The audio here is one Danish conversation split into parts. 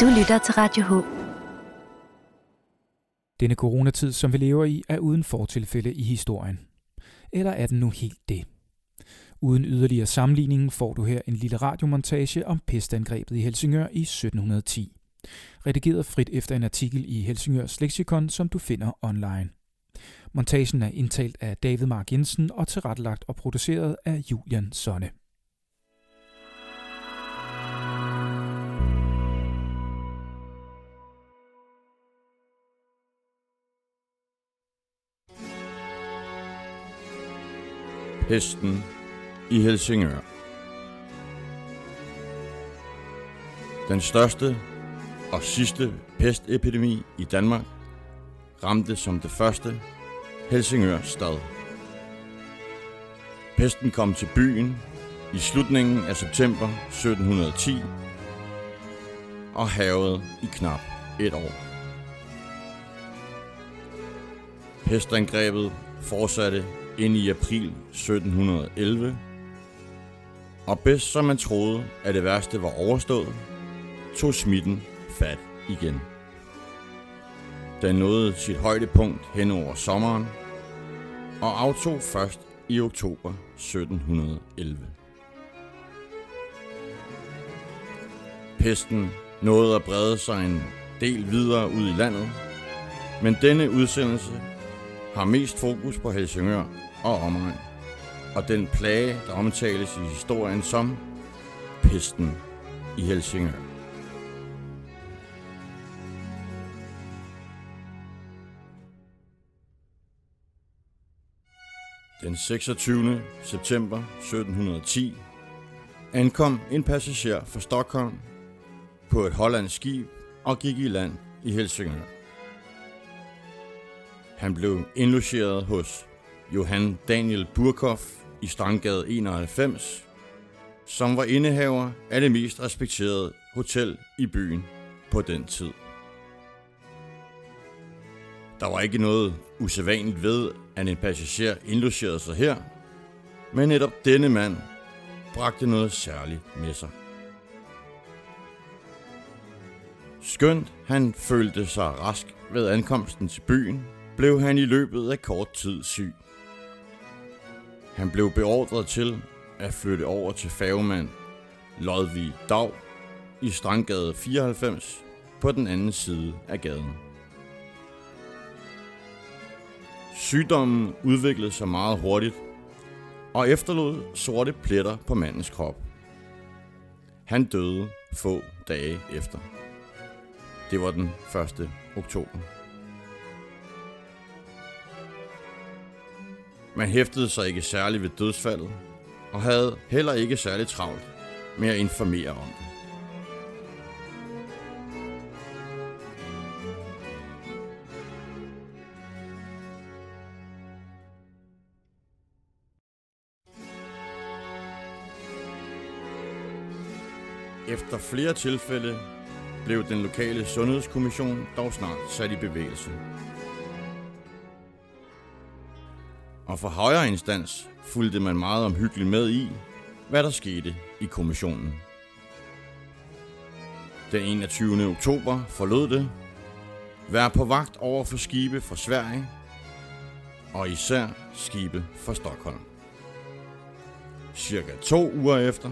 Du lytter til Radio H. Denne coronatid, som vi lever i, er uden fortilfælde i historien. Eller er den nu helt det? Uden yderligere sammenligning får du her en lille radiomontage om pestangrebet i Helsingør i 1710. Redigeret frit efter en artikel i Helsingørs leksikon, som du finder online. Montagen er indtalt af David Mark Jensen og tilrettelagt og produceret af Julian Sonne. Pesten i Helsingør. Den største og sidste pestepidemi i Danmark ramte som det første Helsingør stad. Pesten kom til byen i slutningen af september 1710 og havede i knap et år. Pestangrebet fortsatte ind i april 1711, og bedst som man troede, at det værste var overstået, tog smitten fat igen. Den nåede sit højdepunkt hen over sommeren og aftog først i oktober 1711. Pesten nåede at brede sig en del videre ud i landet, men denne udsendelse har mest fokus på Helsingør og omegn, og den plage, der omtales i historien som pesten i Helsingør. Den 26. september 1710 ankom en passager fra Stockholm på et hollandsk skib og gik i land i Helsingør. Han blev indlogeret hos Johan Daniel Burkoff i Strandgade 91, som var indehaver af det mest respekterede hotel i byen på den tid. Der var ikke noget usædvanligt ved, at en passager indlogerede sig her, men netop denne mand bragte noget særligt med sig. Skønt han følte sig rask ved ankomsten til byen, blev han i løbet af kort tid syg. Han blev beordret til at flytte over til færgemand Lodvig Dag i Strandgade 94 på den anden side af gaden. Sygdommen udviklede sig meget hurtigt og efterlod sorte pletter på mandens krop. Han døde få dage efter. Det var den 1. oktober. Man hæftede sig ikke særligt ved dødsfaldet, og havde heller ikke særligt travlt med at informere om det. Efter flere tilfælde blev den lokale sundhedskommission dog snart sat i bevægelse. Og for højere instans fulgte man meget omhyggeligt med i, hvad der skete i kommissionen. Den 21. oktober forlod det, Vær på vagt over for skibe fra Sverige, og især skibe fra Stockholm. Cirka to uger efter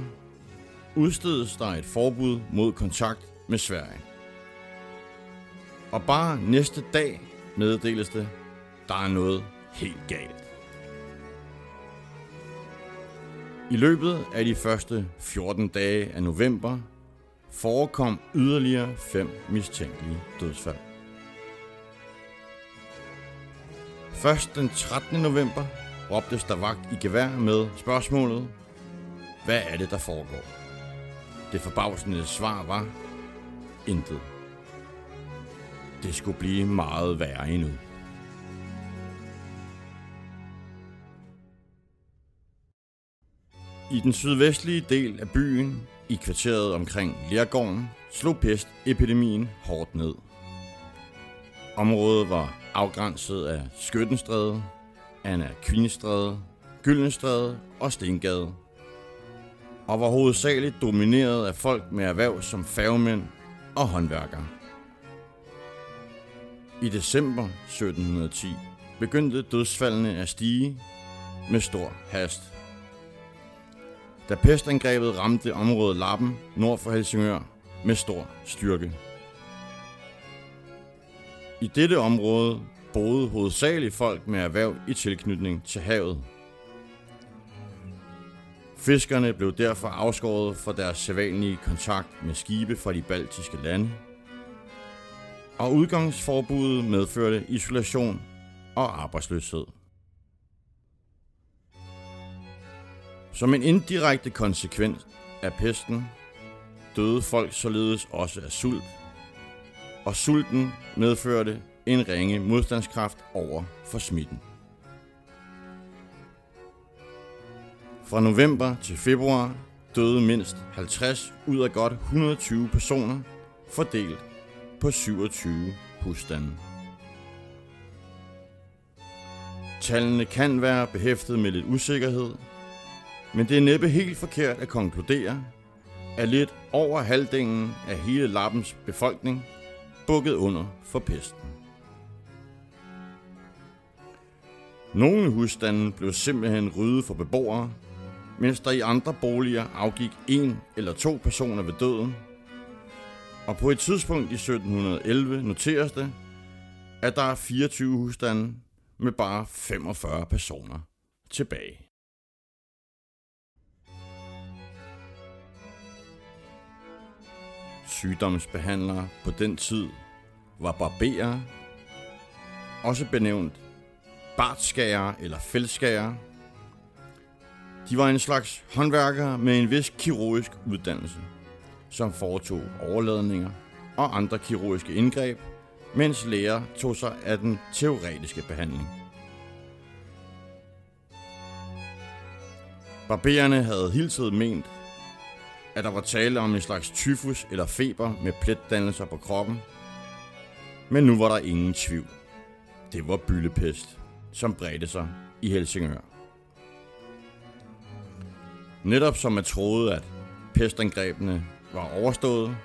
udstedes der et forbud mod kontakt med Sverige. Og bare næste dag meddeles det, der er noget helt galt. I løbet af de første 14 dage af november forekom yderligere fem mistænkelige dødsfald. Først den 13. november råbtes der vagt i gevær med spørgsmålet, hvad er det, der foregår? Det forbavsende svar var, intet. Det skulle blive meget værre endnu. I den sydvestlige del af byen, i kvarteret omkring Lergården, slog pestepidemien hårdt ned. Området var afgrænset af Skyttenstræde, Anna Kvindestræde, Gyldenstræde og Stengade, og var hovedsageligt domineret af folk med erhverv som færgemænd og håndværkere. I december 1710 begyndte dødsfaldene at stige med stor hast. Da pestangrebet ramte området Lappen nord for Helsingør med stor styrke. I dette område boede hovedsageligt folk med erhverv i tilknytning til havet. Fiskerne blev derfor afskåret fra deres sædvanlige kontakt med skibe fra de baltiske lande, og udgangsforbuddet medførte isolation og arbejdsløshed. Som en indirekte konsekvens af pesten døde folk således også af sult, og sulten medførte en ringe modstandskraft over for smitten. Fra november til februar døde mindst 50 ud af godt 120 personer, fordelt på 27 husstande. Tallene kan være behæftet med lidt usikkerhed, men det er næppe helt forkert at konkludere, at lidt over halvdelen af hele Lappens befolkning bukket under for pesten. Nogle husstande blev simpelthen ryddet for beboere, mens der i andre boliger afgik en eller to personer ved døden. Og på et tidspunkt i 1711 noteres det, at der er 24 husstande med bare 45 personer tilbage. Sygdomsbehandlere på den tid var barberer, også benævnt bartskærer eller fældskærer. De var en slags håndværkere med en vis kirurgisk uddannelse, som foretog overladninger og andre kirurgiske indgreb, mens læger tog sig af den teoretiske behandling. Barbererne havde hele tiden ment, at der var tale om en slags tyfus eller feber med pletdannelser på kroppen, men nu var der ingen tvivl. Det var byllepest som bredte sig i Helsingør. Netop som man troede, at pestangrebene var overstået,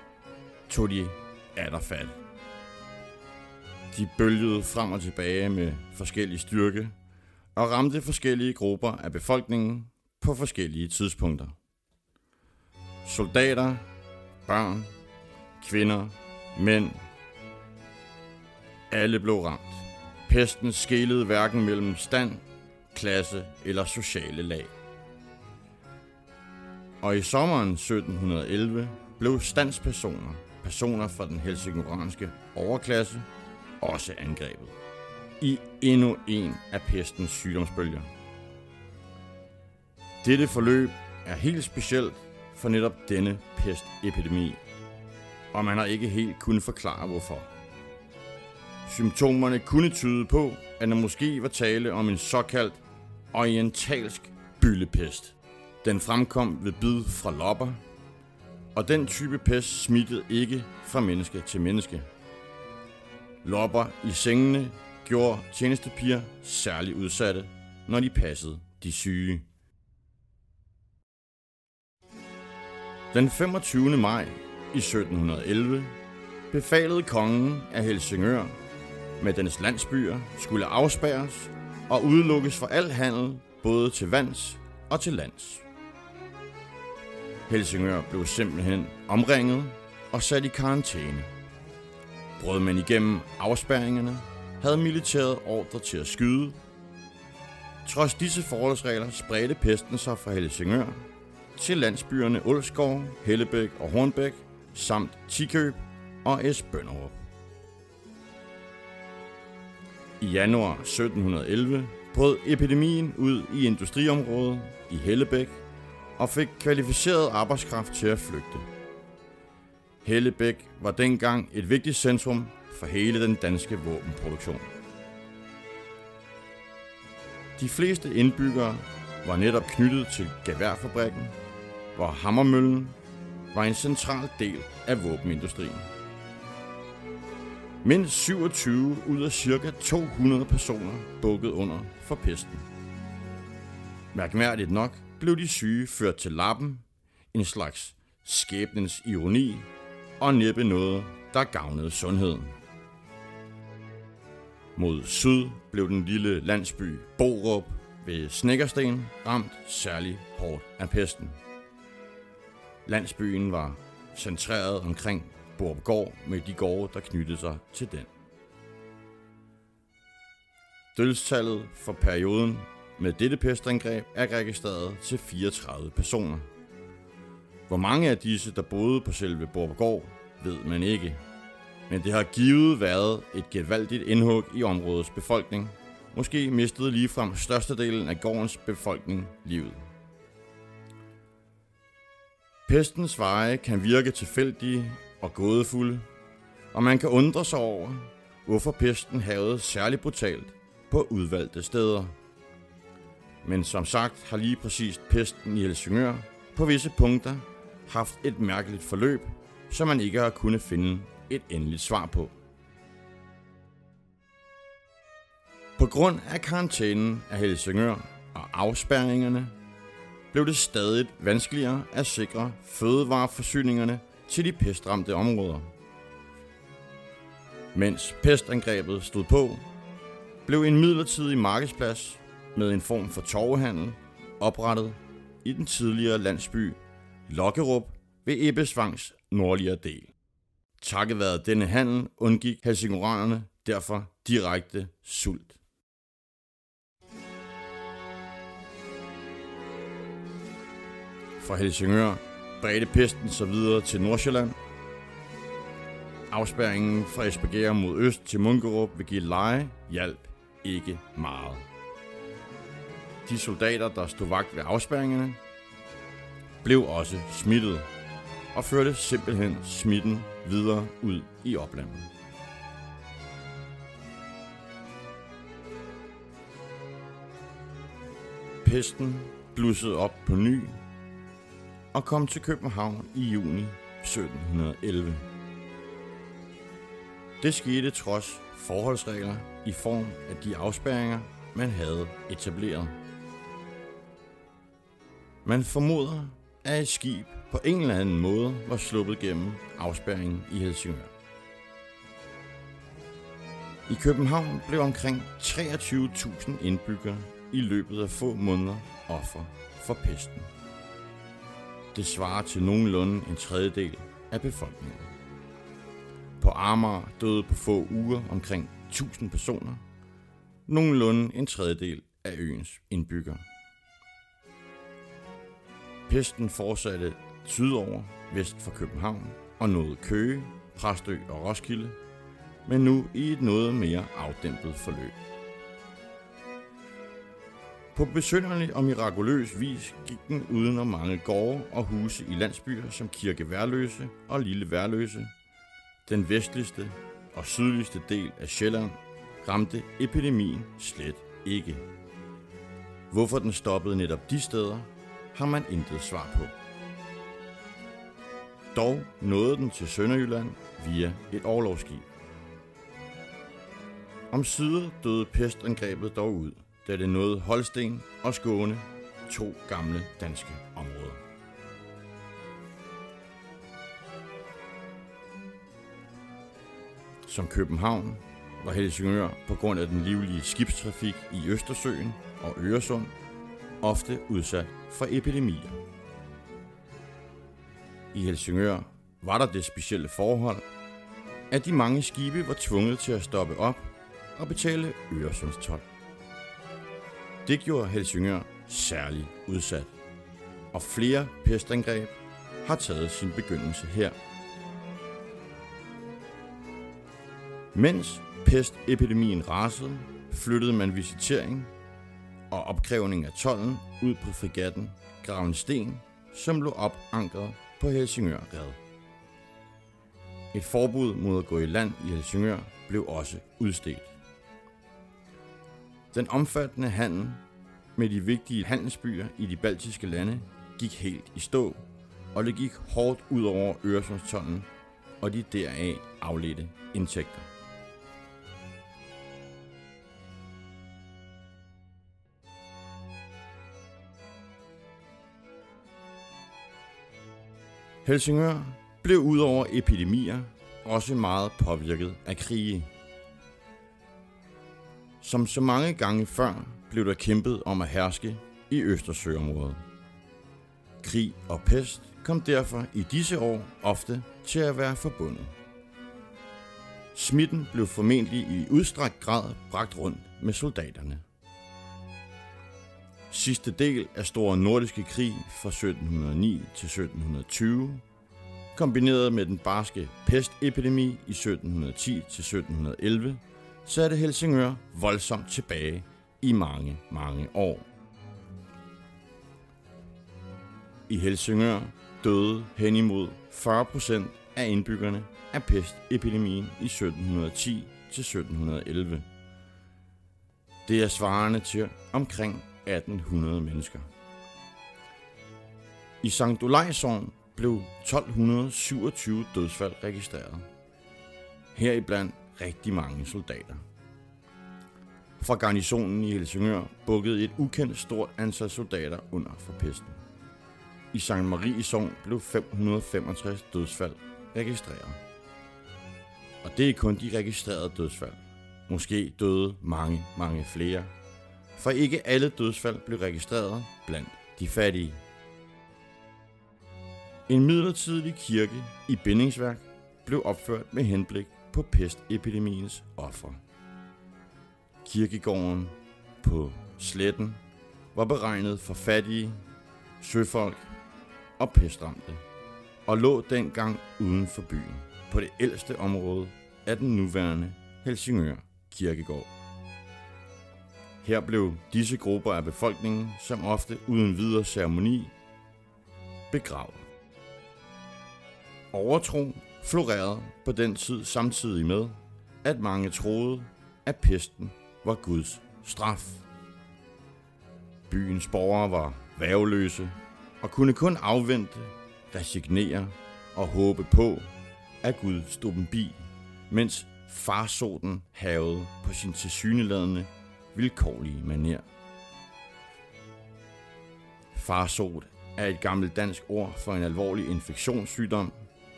tog de der fat. De bølgede frem og tilbage med forskellige styrke og ramte forskellige grupper af befolkningen på forskellige tidspunkter. Soldater, børn, kvinder, mænd, alle blev ramt. Pesten skelede hverken mellem stand, klasse eller sociale lag. Og i sommeren 1711 blev standspersoner, personer fra den helsingøranske overklasse, også angrebet. I endnu en af pestens sygdomsbølger. Dette forløb er helt specielt for netop denne pestepidemi, og man har ikke helt kunnet forklare hvorfor. Symptomerne kunne tyde på, at der måske var tale om en såkaldt orientalsk byllepest. Den fremkom ved bid fra lopper, og den type pest smittede ikke fra menneske til menneske. Lopper i sengene gjorde tjenestepiger særligt udsatte, når de passede de syge. Den 25. maj i 1711 befalede kongen af Helsingør med dens landsbyer skulle afspærres og udelukkes for al handel, både til vands og til lands. Helsingør blev simpelthen omringet og sat i karantæne. Brød man igennem afspærringerne, havde militæret ordre til at skyde. Trods disse forholdsregler spredte pesten sig fra Helsingør til landsbyerne Ulskov, Hellebæk og Hornbæk, samt Tikøb og Esbønderup. I januar 1711 brød epidemien ud i industriområdet i Hellebæk og fik kvalificeret arbejdskraft til at flygte. Hellebæk var dengang et vigtigt centrum for hele den danske våbenproduktion. De fleste indbyggere var netop knyttet til geværfabrikken, hvor Hammermøllen var en central del af våbenindustrien. Mindst 27 ud af ca. 200 personer bukket under for pesten. Mærkværdigt nok blev de syge ført til lappen, en slags skæbnens ironi, og næppe noget, der gavnede sundheden. Mod syd blev den lille landsby Borup ved Snækkersten ramt særlig hårdt af pesten. Landsbyen var centreret omkring Gård med de gårde, der knyttede sig til den. Dødstallet for perioden med dette pestangreb er registreret til 34 personer. Hvor mange af disse, der boede på selve Gård, ved man ikke. Men det har givet været et gevaldigt indhug i områdets befolkning. Måske mistede ligefrem størstedelen af gårdens befolkning livet. Pestens veje kan virke tilfældige og gådefulde, og man kan undre sig over, hvorfor pesten havde særligt brutalt på udvalgte steder. Men som sagt har lige præcis pesten i Helsingør på visse punkter haft et mærkeligt forløb, som man ikke har kunnet finde et endeligt svar på. På grund af karantænen af Helsingør og afspærringerne blev det stadig vanskeligere at sikre fødevareforsyningerne til de pestramte områder. Mens pestangrebet stod på, blev en midlertidig markedsplads med en form for torvehandel oprettet i den tidligere landsby Lokkerup ved Ebbesvangs nordligere del. Takket være denne handel undgik helsingøranerne derfor direkte sult. Fra Helsingør bredte pesten sig videre til Nordsjælland. Afspærringen fra Esbjerg mod øst til Munkerup ved Gilleleje hjalp ikke meget. De soldater, der stod vagt ved afspærringerne, blev også smittet og førte simpelthen smitten videre ud i oplandet. Pesten blussede op på ny og kom til København i juni 1711. Det skete trods forholdsregler i form af de afspærringer, man havde etableret. Man formoder, at et skib på en eller anden måde var sluppet gennem afspærringen i Helsingør. I København blev omkring 23.000 indbyggere i løbet af få måneder offer for pesten. Det svarer til nogenlunde en tredjedel af befolkningen. På Amager døde på få uger omkring 1000 personer, nogenlunde en tredjedel af øens indbyggere. Pesten fortsatte sydover vest for København og nåede Køge, Præstø og Roskilde, men nu i et noget mere afdæmpet forløb. På besynderlig og mirakuløs vis gik den uden om mange gårde og huse i landsbyer som Kirke Værløse og Lille Værløse. Den vestligste og sydligste del af Sjælland ramte epidemien slet ikke. Hvorfor den stoppede netop de steder, har man intet svar på. Dog nåede den til Sønderjylland via et overlovsskib. Om sider døde pestangrebet dog ud, da det nåede Holsten og Skåne, to gamle danske områder. Som København var Helsingør på grund af den livlige skibstrafik i Østersøen og Øresund ofte udsat for epidemier. I Helsingør var der det specielle forhold, at de mange skibe var tvunget til at stoppe op og betale Øresundstolk. Det gjorde Helsingør særligt udsat, og flere pestangreb har taget sin begyndelse her. Mens pestepidemien rasede, flyttede man visitering og opkrævning af tollen ud på frigatten Gravensten, som lå opankret på Helsingør Red. Et forbud mod at gå i land i Helsingør blev også udstedt. Den omfattende handel med de vigtige handelsbyer i de baltiske lande gik helt i stå, og det gik hårdt ud over Øresundstollen og de deraf afledte indtægter. Helsingør blev udover epidemier også meget påvirket af krige. Som så mange gange før blev der kæmpet om at herske i Østersøområdet. Krig og pest kom derfor i disse år ofte til at være forbundet. Smitten blev formentlig i udstrakt grad bragt rundt med soldaterne. Sidste del af Store Nordiske Krig fra 1709 til 1720, kombineret med den barske pestepidemi i 1710 til 1711, satte Helsingør voldsomt tilbage i mange, mange år. I Helsingør døde hen imod 40 procent af indbyggerne af pestepidemien i 1710 til 1711. Det er svarende til omkring 1800 mennesker. I Sankt Olajsovn blev 1227 dødsfald registreret. Heriblandt rigtig mange soldater. Fra garnisonen i Helsingør bukkede et ukendt stort antal soldater under for pesten. I St. Marie Sogn blev 565 dødsfald registreret. Og det er kun de registrerede dødsfald. Måske døde mange, mange flere. For ikke alle dødsfald blev registreret blandt de fattige. En midlertidig kirke i bindingsværk blev opført med henblik på pestepidemiens ofre. Kirkegården på sletten var beregnet for fattige, søfolk og pestramte, og lå dengang uden for byen på det ældste område af den nuværende Helsingør Kirkegård. Her blev disse grupper af befolkningen, som ofte uden videre ceremoni, begravet. Overtro florerede på den tid samtidig med, at mange troede, at pesten var Guds straf. Byens borgere var værveløse og kunne kun afvente, resignere og håbe på, at Gud stod dem bi, mens farsoten havede på sin tilsyneladende vilkårlige manier. Farsot er et gammelt dansk ord for en alvorlig infektionssygdom,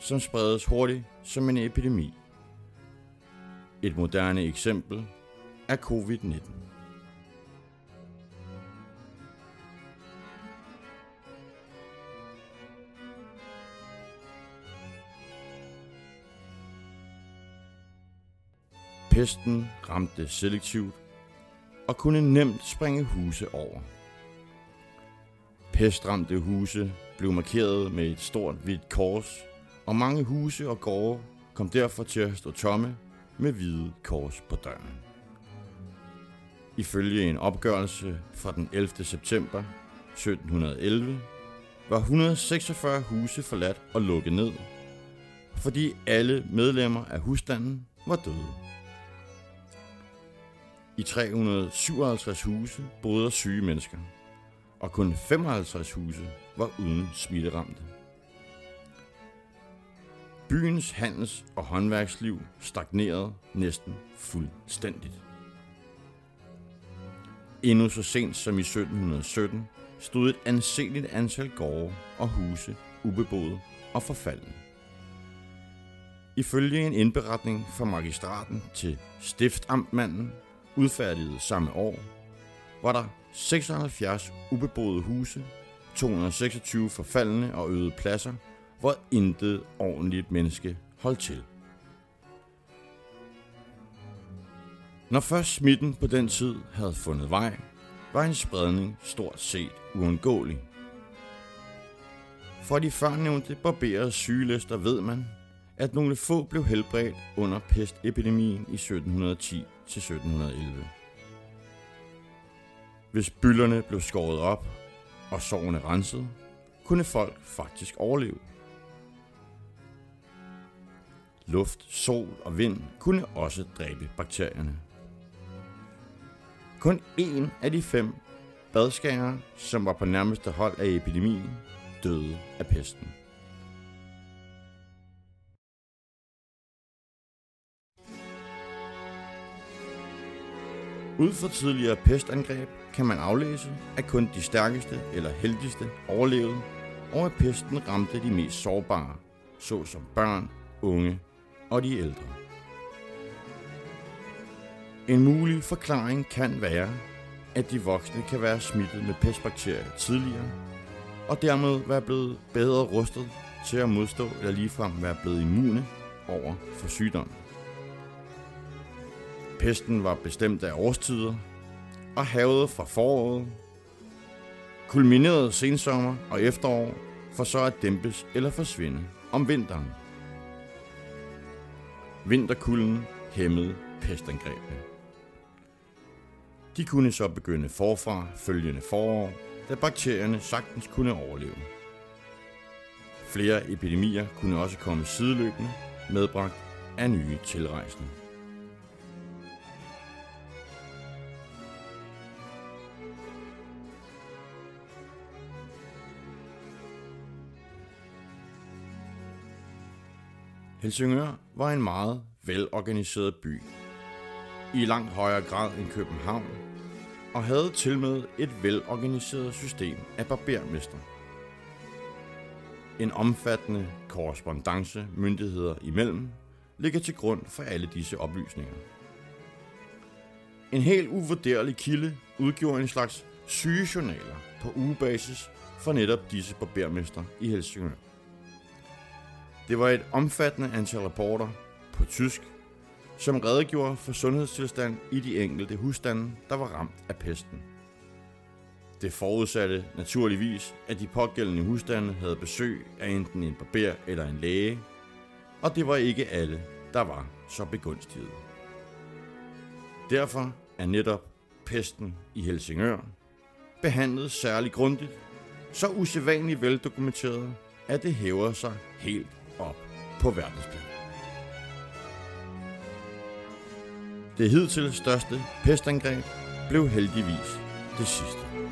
som spredes hurtigt som en epidemi. Et moderne eksempel er covid-19. Pesten ramte selektivt og kunne nemt springe huse over. Pestramte huse blev markeret med et stort hvidt kors, og mange huse og gårde kom derfor til at stå tomme med hvide kors på døren. Ifølge en opgørelse fra den 11. september 1711 var 146 huse forladt og lukket ned, fordi alle medlemmer af husstanden var døde. I 357 huse boede syge mennesker, og kun 55 huse var uden smitteramte. Byens handels- og håndværksliv stagnerede næsten fuldstændigt. Endnu så sent som i 1717 stod et anseligt antal gårde og huse ubeboede og forfaldne. Ifølge en indberetning fra magistraten til stiftamtmanden udfærdiget samme år, var der 76 ubeboede huse, 226 forfaldne og øde pladser, hvor intet ordentligt menneske holdt til. Når først smitten på den tid havde fundet vej, var en spredning stort set uundgåelig. For de førnævnte barberede sygelister ved man, at nogle få blev helbredt under pestepidemien i 1710-1711. Hvis byllerne blev skåret op og sårene renset, kunne folk faktisk overleve. Luft, sol og vind kunne også dræbe bakterierne. Kun en af de fem badskærer, som var på nærmeste hold af epidemien, døde af pesten. Ud fra tidligere pestangreb kan man aflæse, at kun de stærkeste eller heldigste overlevede, og at pesten ramte de mest sårbare, såsom børn, unge og de ældre. En mulig forklaring kan være, at de voksne kan være smittet med pestbakterier tidligere, og dermed være blevet bedre rustet til at modstå eller ligefrem være blevet immune over for sygdommen. Pesten var bestemt af årstider, og havet fra foråret, kulminerede sensommer og efterår, for så at dæmpes eller forsvinde om vinteren. Vinterkulden hæmmede pestangrebene. De kunne så begynde forfra følgende forår, da bakterierne sagtens kunne overleve. Flere epidemier kunne også komme sideløbende, medbragt af nye tilrejsende. Helsingør var en meget velorganiseret by. I langt højere grad end København, og havde til med et velorganiseret system af barbermester. En omfattende korrespondence myndigheder imellem ligger til grund for alle disse oplysninger. En helt uvurderlig kilde udgjorde en slags sygejournaler på ugebasis for netop disse barbermester i Helsingør. Det var et omfattende antal rapporter på tysk, som redegjorde for sundhedstilstand i de enkelte husstande, der var ramt af pesten. Det forudsatte naturligvis, at de pågældende husstande havde besøg af enten en barber eller en læge, og det var ikke alle, der var så begunstiget. Derfor er netop pesten i Helsingør behandlet særlig grundigt, så usædvanligt veldokumenteret, at det hæver sig helt op på verdensplan. Det hidtil største pestangreb blev heldigvis det sidste.